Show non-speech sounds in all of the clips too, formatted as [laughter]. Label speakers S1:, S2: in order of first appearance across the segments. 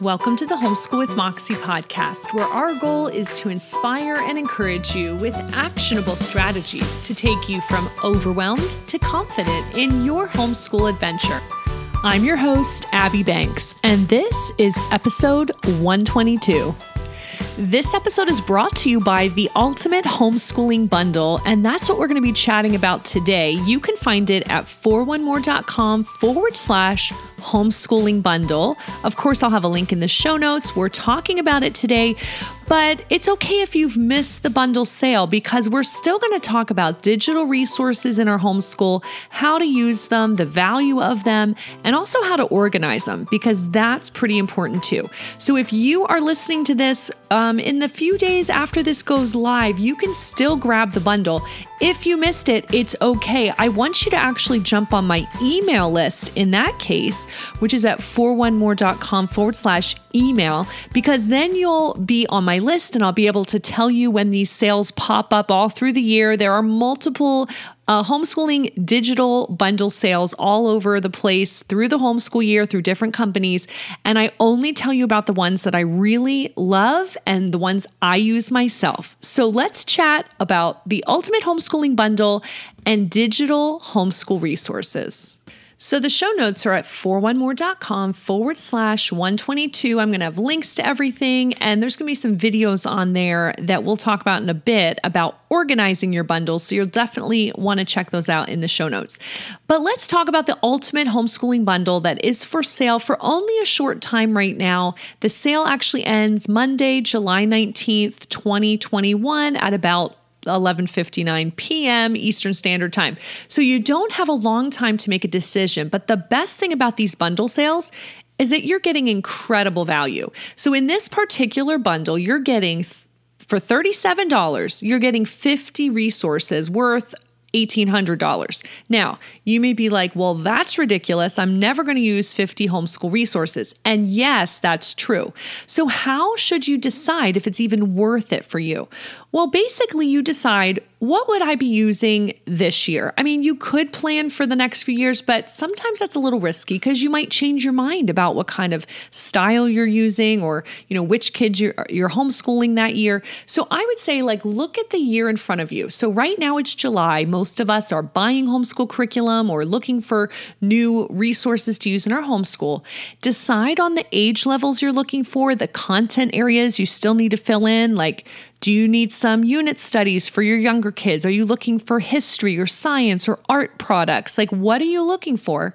S1: Welcome to the Homeschool with Moxie podcast, where our goal is to inspire and encourage you with actionable strategies to take you from overwhelmed to confident in your homeschool adventure. I'm your host, Abby Banks, and this is episode 122. This episode is brought to you by the Ultimate Homeschooling Bundle, and that's what we're going to be chatting about today. You can find it at 41more.com forward slash homeschooling bundle. Of course, I'll have a link in the show notes. We're talking about it today, but it's okay if you've missed the bundle sale because we're still going to talk about digital resources in our homeschool, how to use them, the value of them, and also how to organize them because that's pretty important too. So if you are listening to this um, in the few days after this goes live, you can still grab the bundle. If you missed it, it's okay. I want you to actually jump on my email list in that case, which is at 41more.com forward slash email, because then you'll be on my list and I'll be able to tell you when these sales pop up all through the year. There are multiple uh, homeschooling digital bundle sales all over the place through the homeschool year through different companies. And I only tell you about the ones that I really love and the ones I use myself. So let's chat about the Ultimate Homeschooling Bundle and digital homeschool resources. So the show notes are at 41more.com forward slash 122. I'm going to have links to everything, and there's going to be some videos on there that we'll talk about in a bit about organizing your bundles. So you'll definitely want to check those out in the show notes. But let's talk about the ultimate homeschooling bundle that is for sale for only a short time right now. The sale actually ends Monday, July 19th, 2021 at about 11:59 p.m. Eastern Standard Time. So you don't have a long time to make a decision, but the best thing about these bundle sales is that you're getting incredible value. So in this particular bundle, you're getting for $37, you're getting 50 resources worth $1,800. Now, you may be like, well, that's ridiculous. I'm never going to use 50 homeschool resources. And yes, that's true. So, how should you decide if it's even worth it for you? Well, basically, you decide what would I be using this year? I mean, you could plan for the next few years, but sometimes that's a little risky because you might change your mind about what kind of style you're using or, you know, which kids you're, you're homeschooling that year. So I would say, like, look at the year in front of you. So right now it's July. Most of us are buying homeschool curriculum or looking for new resources to use in our homeschool. Decide on the age levels you're looking for, the content areas you still need to fill in, like do you need some unit studies for your younger kids? Are you looking for history or science or art products? Like, what are you looking for?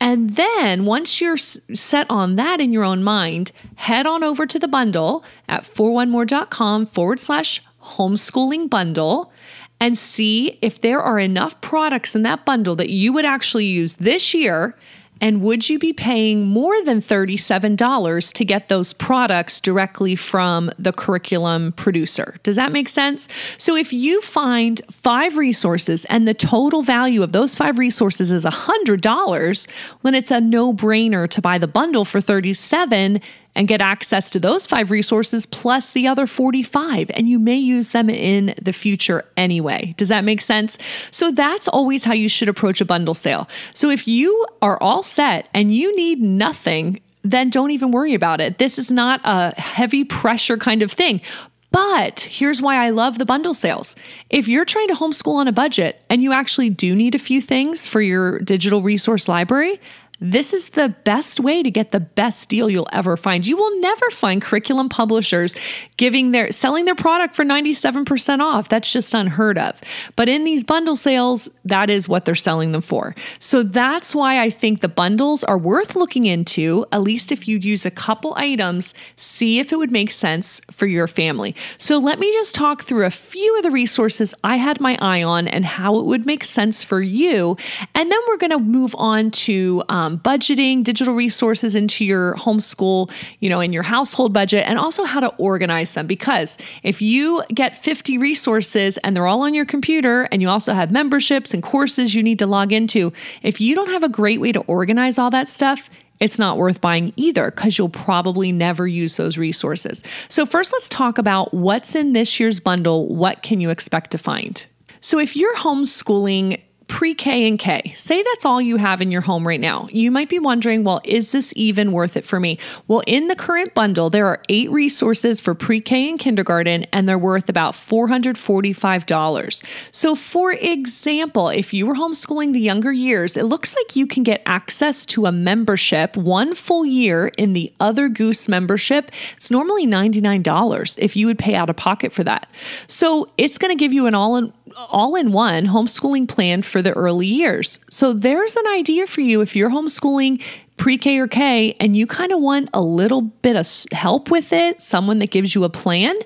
S1: And then once you're set on that in your own mind, head on over to the bundle at 41more.com forward slash homeschooling bundle and see if there are enough products in that bundle that you would actually use this year and would you be paying more than $37 to get those products directly from the curriculum producer? Does that make sense? So if you find five resources and the total value of those five resources is $100, then it's a no brainer to buy the bundle for 37 and get access to those five resources plus the other 45. And you may use them in the future anyway. Does that make sense? So that's always how you should approach a bundle sale. So if you are all set and you need nothing, then don't even worry about it. This is not a heavy pressure kind of thing. But here's why I love the bundle sales. If you're trying to homeschool on a budget and you actually do need a few things for your digital resource library, this is the best way to get the best deal you'll ever find. You will never find curriculum publishers giving their selling their product for 97% off. That's just unheard of. But in these bundle sales, that is what they're selling them for. So that's why I think the bundles are worth looking into, at least if you'd use a couple items, see if it would make sense for your family. So let me just talk through a few of the resources I had my eye on and how it would make sense for you. And then we're going to move on to um, um, budgeting digital resources into your homeschool, you know, in your household budget, and also how to organize them. Because if you get 50 resources and they're all on your computer, and you also have memberships and courses you need to log into, if you don't have a great way to organize all that stuff, it's not worth buying either because you'll probably never use those resources. So, first, let's talk about what's in this year's bundle. What can you expect to find? So, if you're homeschooling pre K and K. Say that's all you have in your home right now. You might be wondering, well, is this even worth it for me? Well, in the current bundle, there are eight resources for pre K and kindergarten, and they're worth about $445. So, for example, if you were homeschooling the younger years, it looks like you can get access to a membership one full year in the Other Goose membership. It's normally $99 if you would pay out of pocket for that. So, it's going to give you an all in all in one homeschooling plan the early years. So there's an idea for you if you're homeschooling pre K or K and you kind of want a little bit of help with it, someone that gives you a plan,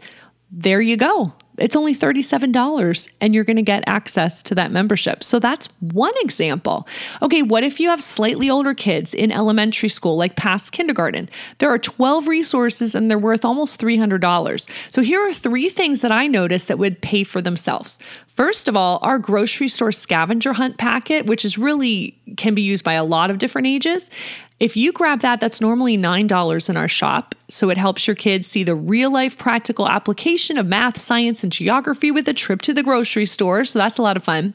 S1: there you go it's only $37 and you're going to get access to that membership. So that's one example. Okay, what if you have slightly older kids in elementary school, like past kindergarten? There are 12 resources and they're worth almost $300. So here are three things that I noticed that would pay for themselves. First of all, our grocery store scavenger hunt packet, which is really can be used by a lot of different ages. If you grab that, that's normally $9 in our shop. So it helps your kids see the real life practical application of math, science, and geography with a trip to the grocery store. So that's a lot of fun.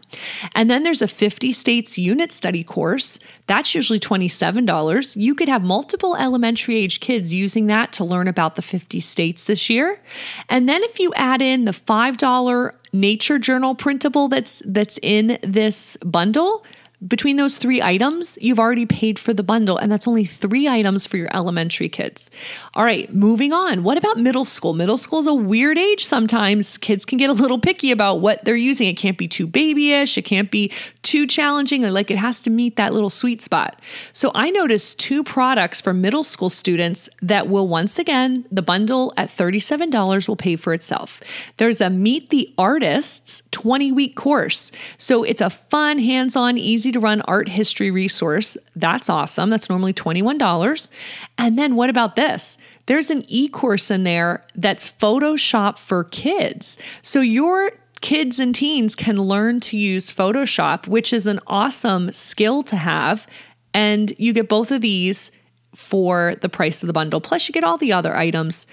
S1: And then there's a 50 states unit study course. That's usually $27. You could have multiple elementary age kids using that to learn about the 50 states this year. And then if you add in the $5 nature journal printable that's that's in this bundle, between those three items, you've already paid for the bundle, and that's only three items for your elementary kids. All right, moving on. What about middle school? Middle school is a weird age sometimes. Kids can get a little picky about what they're using. It can't be too babyish, it can't be too challenging, like it has to meet that little sweet spot. So I noticed two products for middle school students that will once again, the bundle at $37 will pay for itself. There's a Meet the Artists 20 week course. So it's a fun, hands on, easy to run art history resource. That's awesome. That's normally $21. And then what about this? There's an e course in there that's Photoshop for kids. So your kids and teens can learn to use Photoshop, which is an awesome skill to have. And you get both of these for the price of the bundle. Plus, you get all the other items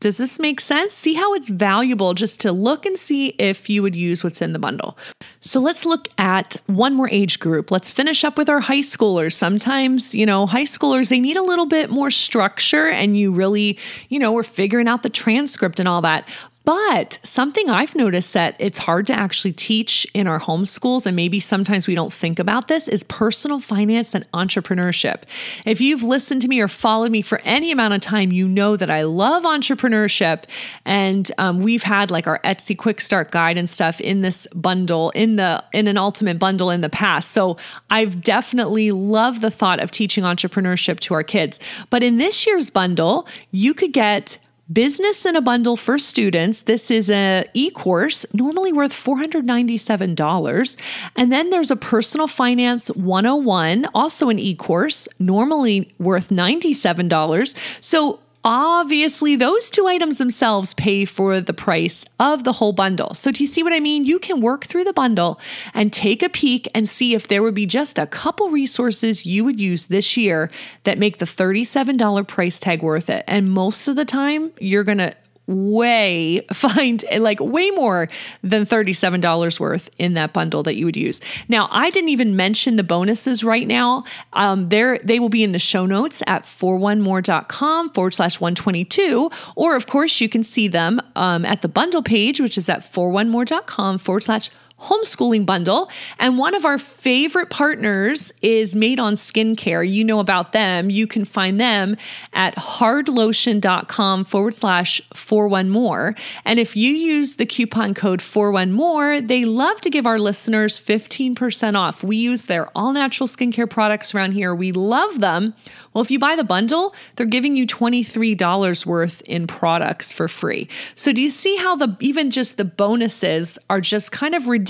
S1: does this make sense? See how it's valuable just to look and see if you would use what's in the bundle. So let's look at one more age group. Let's finish up with our high schoolers. Sometimes, you know, high schoolers, they need a little bit more structure and you really, you know, we're figuring out the transcript and all that. But something I've noticed that it's hard to actually teach in our homeschools, and maybe sometimes we don't think about this, is personal finance and entrepreneurship. If you've listened to me or followed me for any amount of time, you know that I love entrepreneurship. And um, we've had like our Etsy Quick Start Guide and stuff in this bundle, in the in an ultimate bundle in the past. So I've definitely loved the thought of teaching entrepreneurship to our kids. But in this year's bundle, you could get Business in a Bundle for Students. This is a e-course normally worth $497. And then there's a Personal Finance 101, also an e-course, normally worth $97. So Obviously, those two items themselves pay for the price of the whole bundle. So, do you see what I mean? You can work through the bundle and take a peek and see if there would be just a couple resources you would use this year that make the $37 price tag worth it. And most of the time, you're going to way find like way more than $37 worth in that bundle that you would use. Now, I didn't even mention the bonuses right now. Um, there they will be in the show notes at 41more.com forward slash 122. Or of course, you can see them um, at the bundle page, which is at 41more.com forward slash homeschooling bundle. And one of our favorite partners is Made on Skincare. You know about them. You can find them at hardlotion.com forward slash 41 more. And if you use the coupon code 41 more, they love to give our listeners 15% off. We use their all natural skincare products around here. We love them. Well, if you buy the bundle, they're giving you $23 worth in products for free. So do you see how the even just the bonuses are just kind of ridiculous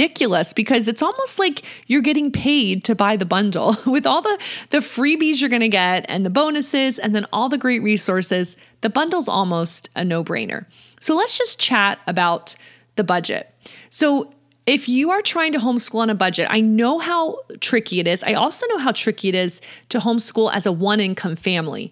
S1: because it's almost like you're getting paid to buy the bundle [laughs] with all the the freebies you're going to get and the bonuses and then all the great resources. The bundle's almost a no-brainer. So let's just chat about the budget. So if you are trying to homeschool on a budget, I know how tricky it is. I also know how tricky it is to homeschool as a one income family.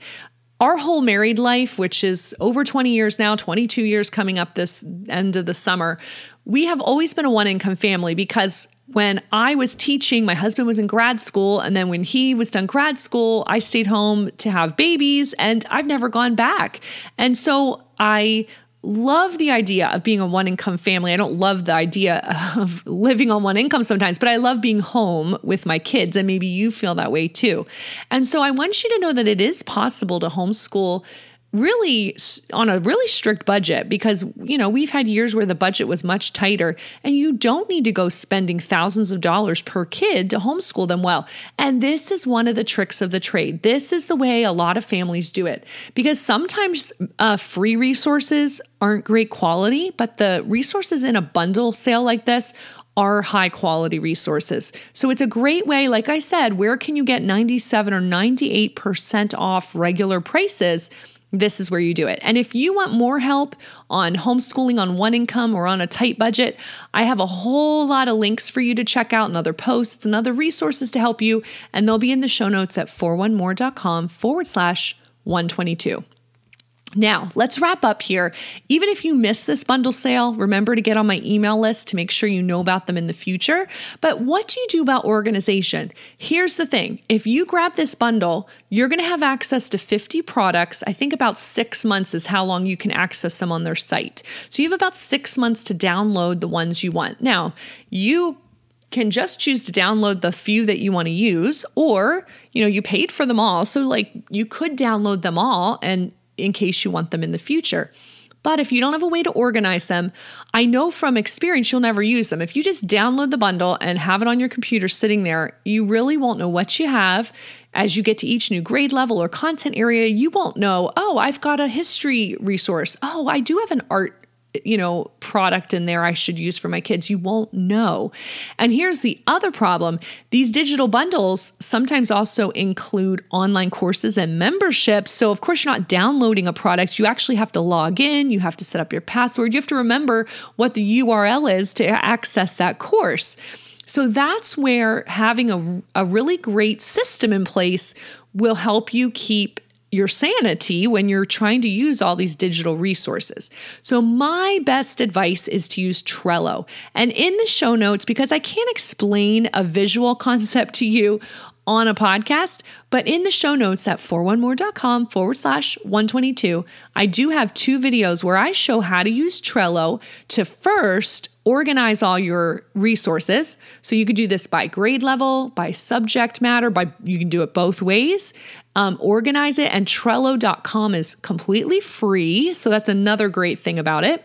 S1: Our whole married life, which is over 20 years now, 22 years coming up this end of the summer, we have always been a one income family because when I was teaching, my husband was in grad school. And then when he was done grad school, I stayed home to have babies and I've never gone back. And so I love the idea of being a one income family. I don't love the idea of [laughs] living on one income sometimes, but I love being home with my kids. And maybe you feel that way too. And so I want you to know that it is possible to homeschool really on a really strict budget because you know we've had years where the budget was much tighter and you don't need to go spending thousands of dollars per kid to homeschool them well and this is one of the tricks of the trade this is the way a lot of families do it because sometimes uh, free resources aren't great quality but the resources in a bundle sale like this are high quality resources. So it's a great way, like I said, where can you get 97 or 98% off regular prices? This is where you do it. And if you want more help on homeschooling on one income or on a tight budget, I have a whole lot of links for you to check out and other posts and other resources to help you. And they'll be in the show notes at 41more.com forward slash 122. Now, let's wrap up here. Even if you miss this bundle sale, remember to get on my email list to make sure you know about them in the future. But what do you do about organization? Here's the thing if you grab this bundle, you're going to have access to 50 products. I think about six months is how long you can access them on their site. So you have about six months to download the ones you want. Now, you can just choose to download the few that you want to use or you know you paid for them all so like you could download them all and in case you want them in the future. But if you don't have a way to organize them, I know from experience you'll never use them. If you just download the bundle and have it on your computer sitting there, you really won't know what you have. As you get to each new grade level or content area, you won't know, oh, I've got a history resource. Oh, I do have an art you know, product in there I should use for my kids. You won't know. And here's the other problem these digital bundles sometimes also include online courses and memberships. So, of course, you're not downloading a product. You actually have to log in, you have to set up your password, you have to remember what the URL is to access that course. So, that's where having a, a really great system in place will help you keep your sanity when you're trying to use all these digital resources. So, my best advice is to use Trello. And in the show notes, because I can't explain a visual [laughs] concept to you on a podcast, but in the show notes at 41more.com forward slash 122, I do have two videos where I show how to use Trello to first organize all your resources. So you could do this by grade level, by subject matter, by you can do it both ways. Um, organize it, and Trello.com is completely free. So that's another great thing about it.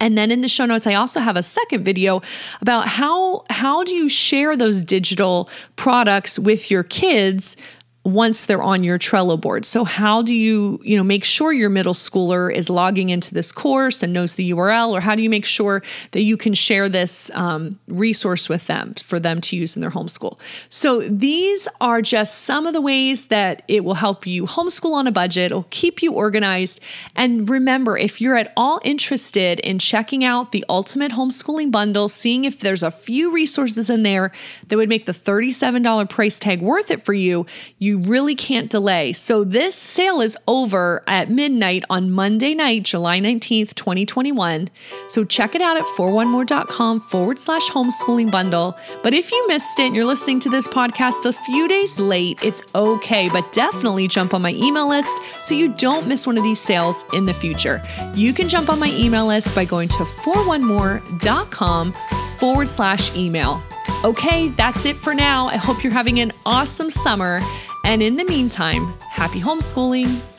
S1: And then in the show notes, I also have a second video about how how do you share those digital products with your kids once they're on your Trello board. So how do you, you know, make sure your middle schooler is logging into this course and knows the URL, or how do you make sure that you can share this um, resource with them for them to use in their homeschool? So these are just some of the ways that it will help you homeschool on a budget. It'll keep you organized. And remember, if you're at all interested in checking out the Ultimate Homeschooling Bundle, seeing if there's a few resources in there that would make the $37 price tag worth it for you, you you really can't delay. So this sale is over at midnight on Monday night, July 19th, 2021. So check it out at 41more.com forward slash homeschooling bundle. But if you missed it and you're listening to this podcast a few days late, it's okay. But definitely jump on my email list so you don't miss one of these sales in the future. You can jump on my email list by going to 41more.com forward slash email. Okay, that's it for now. I hope you're having an awesome summer and in the meantime, happy homeschooling.